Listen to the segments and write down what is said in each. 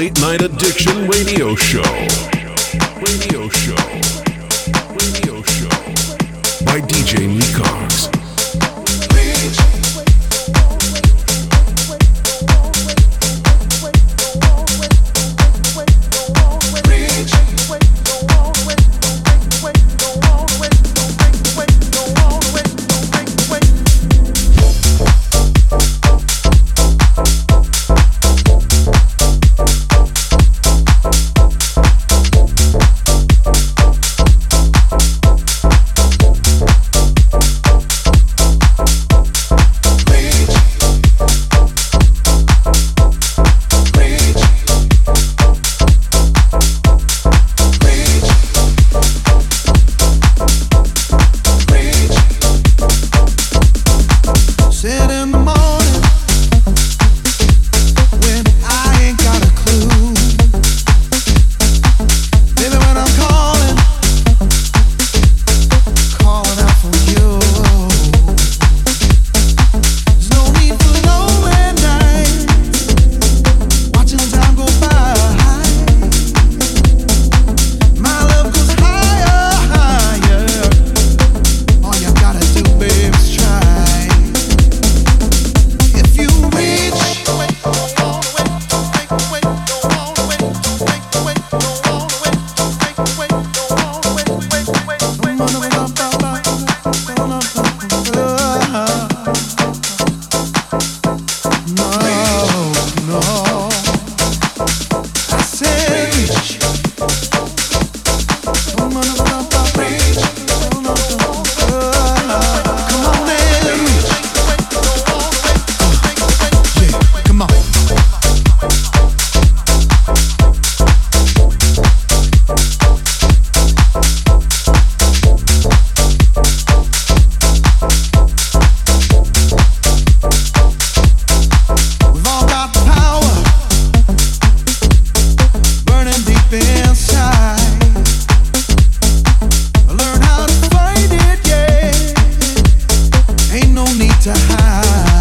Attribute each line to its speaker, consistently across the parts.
Speaker 1: Late Night Addiction Radio Show. Radio Show. Radio Show. By DJ
Speaker 2: Nicox. need to hide.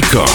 Speaker 2: DJ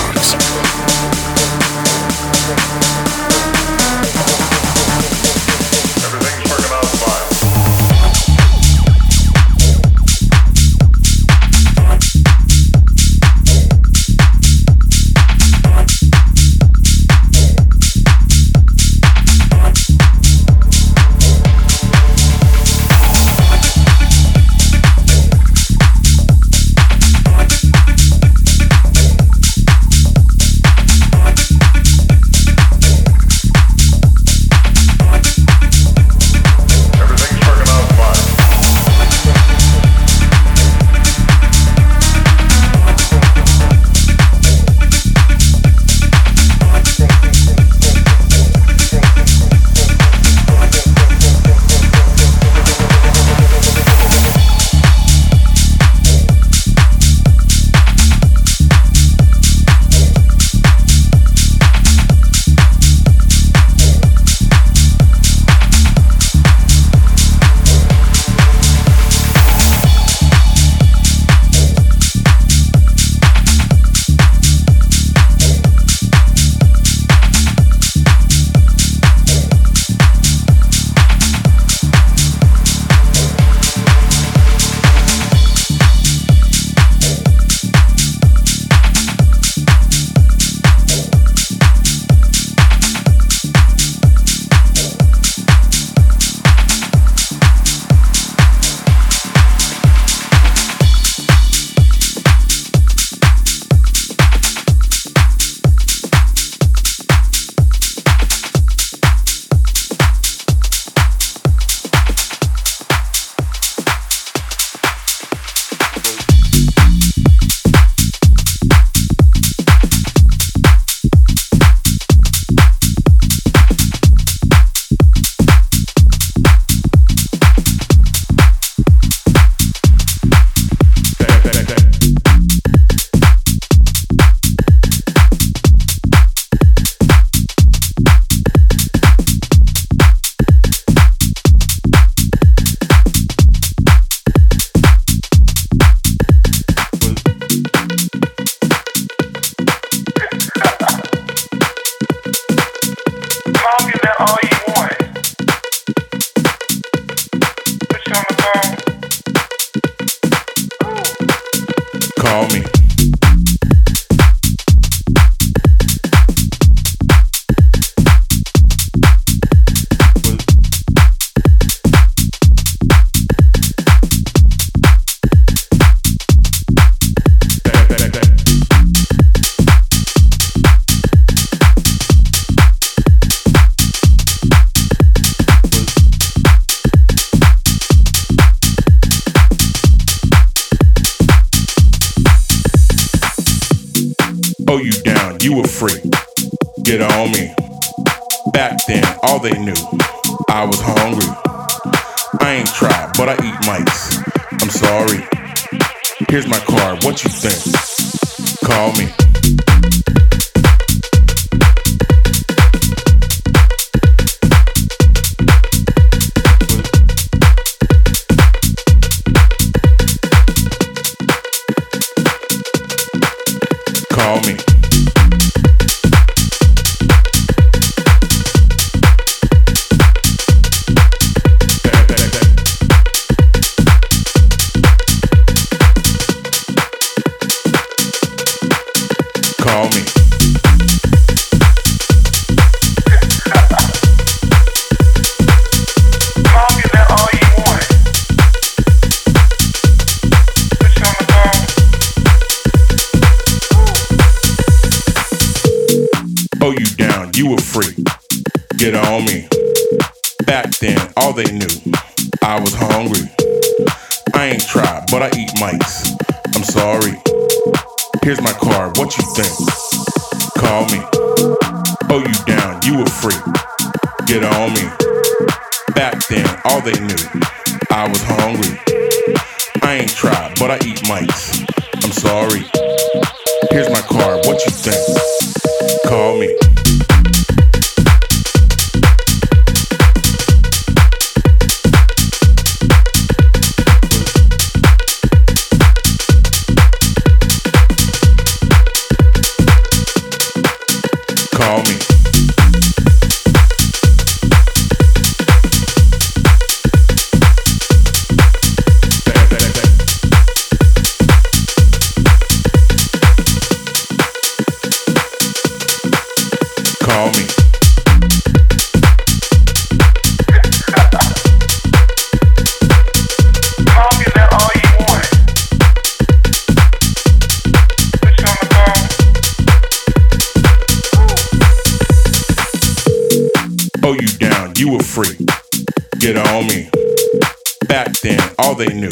Speaker 2: they knew,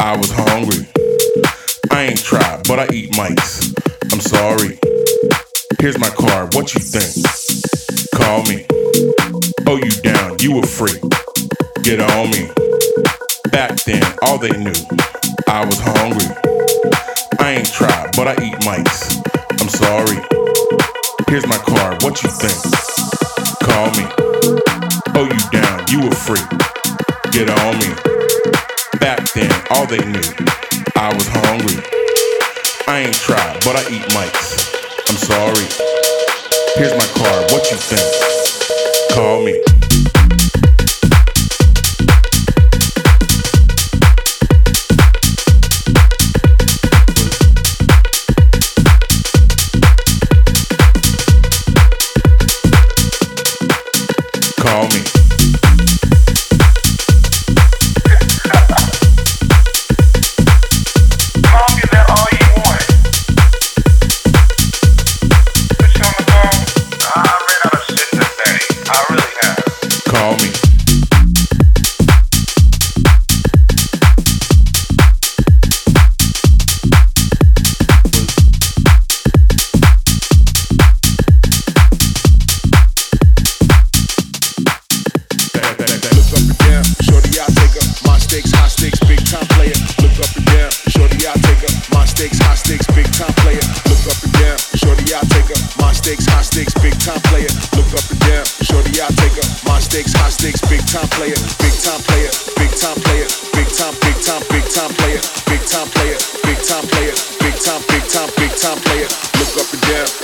Speaker 2: I was hungry. I ain't tried, but I eat mics. I'm sorry. Here's my card, what you think? Call me. Oh, you down, you were free. Get on me. Back then, all they knew, I was hungry. I ain't tried, but I eat mics. I'm sorry. Here's my card, what you think? Call me. Oh, you down, you were free. Get on me. All they knew, I was hungry. I ain't tried, but I eat mics. I'm sorry. Here's my card, what you think? Call me.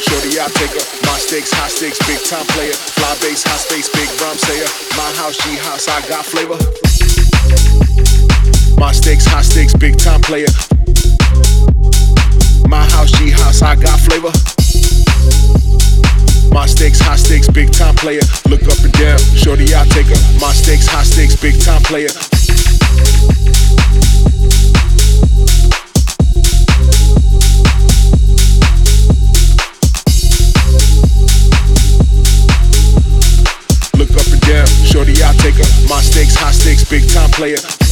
Speaker 3: Shorty, I take her. My stakes, high stakes, big time player. Fly base, high space, big rhyme sayer. My house, G house, I got flavor. My stakes, high stakes, big time player. My house, G house, I got flavor. My stakes, high stakes, big time player. Look up and down, shorty, I take her. My stakes, high stakes, big time player. Time player.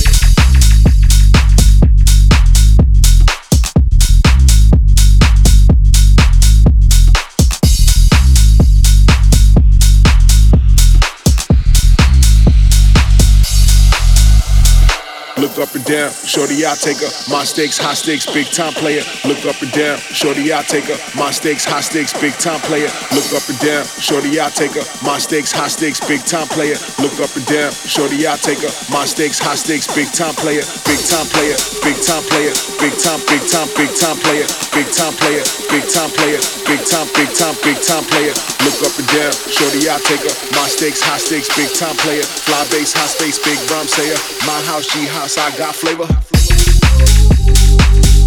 Speaker 3: Look up and down, shorty, I take her. My stakes, high stakes, big time player. Look up and down, shorty, I take her. My stakes, high stakes, big time player. Look up and down, shorty, I take her. My stakes, high stakes, big time player. Look up and down, shorty, I take her. My stakes, high stakes, big time player. Big time player, big time player, big time, big time, big time player. Big time player, big time player, big time, big time, big time player. Look up and down, shorty, I take her. My stakes, high stakes, big time player. Fly base, high space, big rhyme sayer. My house, G house, got flavor.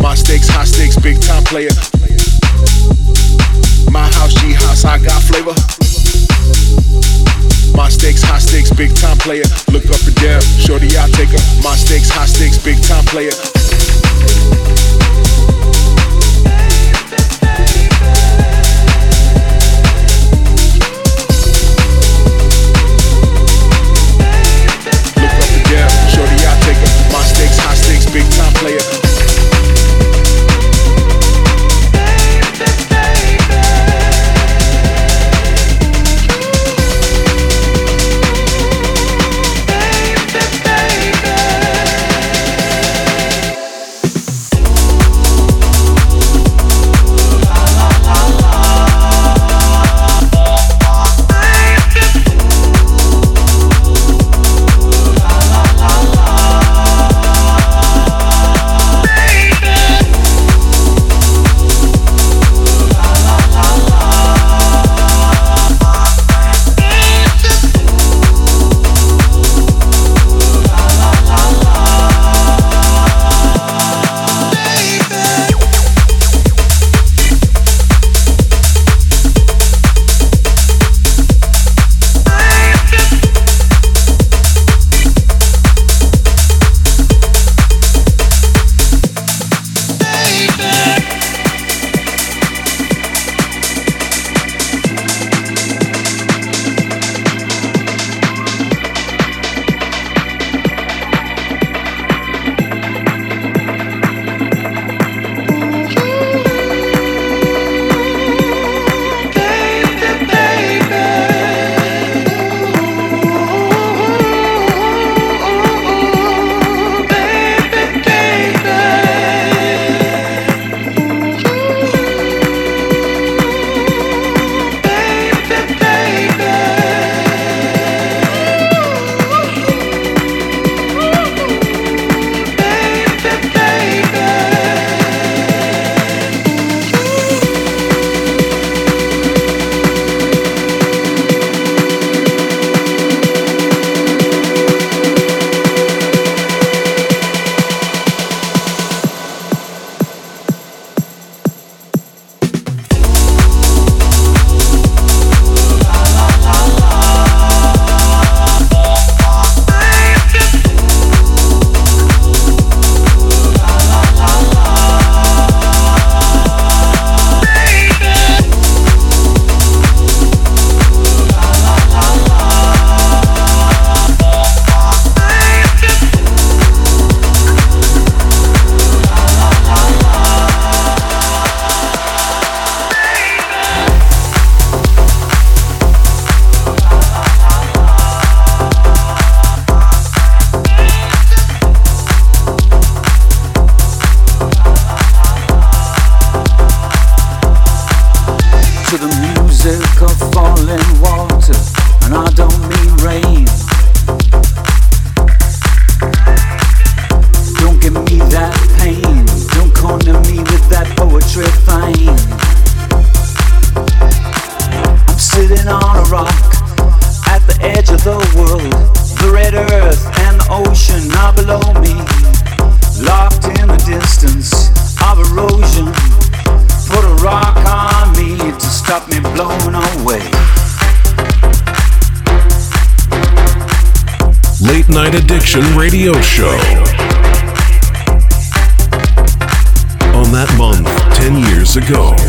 Speaker 3: My stakes, high stakes, big time player. My house, G house, I got flavor. My stakes, high stakes, big time player. Look up and down, shorty, I take her. My stakes, high stakes, big time player.
Speaker 1: Radio Show. On that month, 10 years ago.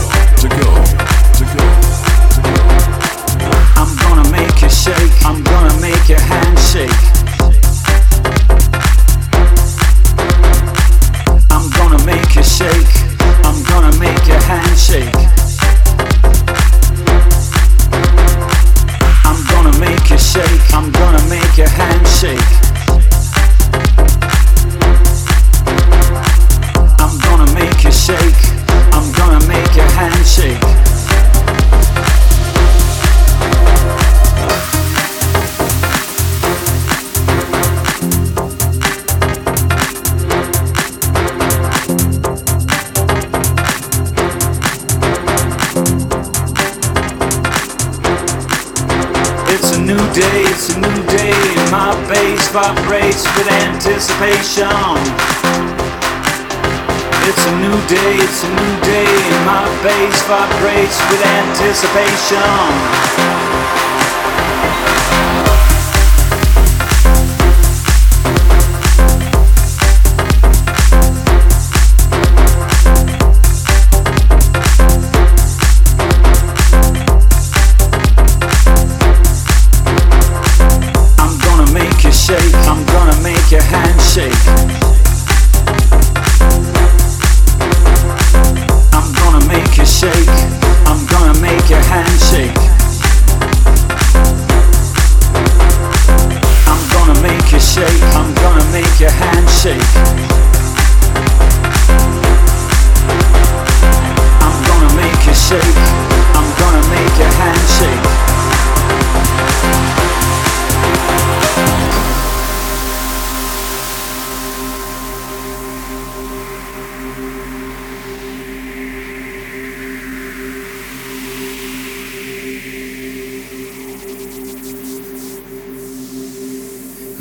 Speaker 4: anticipation. It's a new day, it's a new day, and my bass vibrates with anticipation.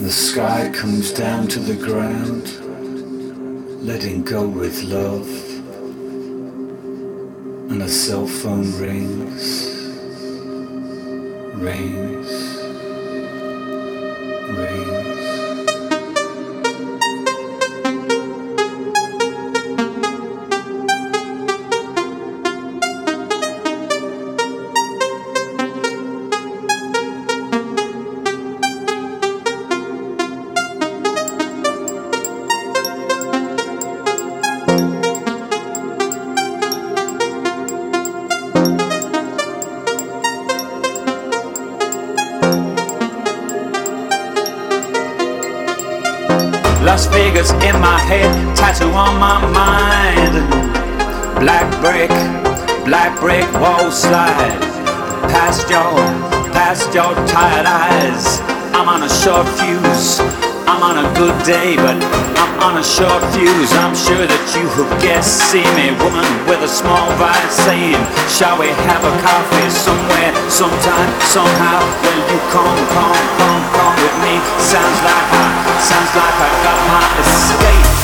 Speaker 4: the sky comes down to the ground, letting go with love, and a cell phone rings, rings. see me woman with a small vice saying, Shall we have a coffee somewhere, sometime, somehow? Will you come, come, come, come with me? Sounds like I, sounds like I got my escape.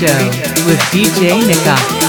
Speaker 5: Show with DJ Nicox.